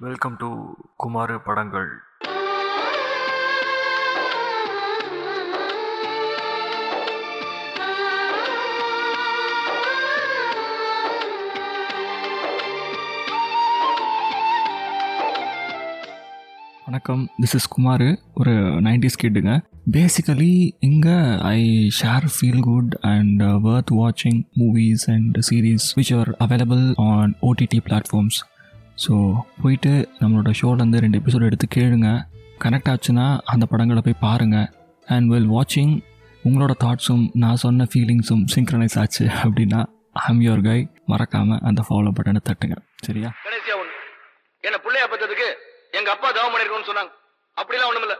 Welcome to Kumar படங்கள் வணக்கம் this is Kumar ஒரு நைன்டிஸ் கிட்டுங்க பேசிக்கலி இங்கே I share feel good and worth வாட்சிங் movies and series which are available on OTT platforms so போயிட்டு நம்மளோட ஷோலேருந்து ரெண்டு எபிசோடு எடுத்து கேளுங்க. கனெக்ட் ஆச்சுன்னா அந்த படங்களை போய் பாருங்கள் அண்ட் வெல் வாட்சிங் உங்களோட தாட்ஸும் நான் சொன்ன ஃபீலிங்ஸும் சிங்க்ரனைஸ் ஆச்சு அப்படின்னா ஐம் யுவர் கை மறக்காமல் அந்த ஃபாலோ பட்டனை தட்டுங்க. சரியா? என்ன பிள்ளையா பத்ததுக்கு எங்கள் அப்பா தவம் பண்ணிருக்கோன்னு சொன்னாங்க. அப்படிலாம் ஒன்றும் இல்லை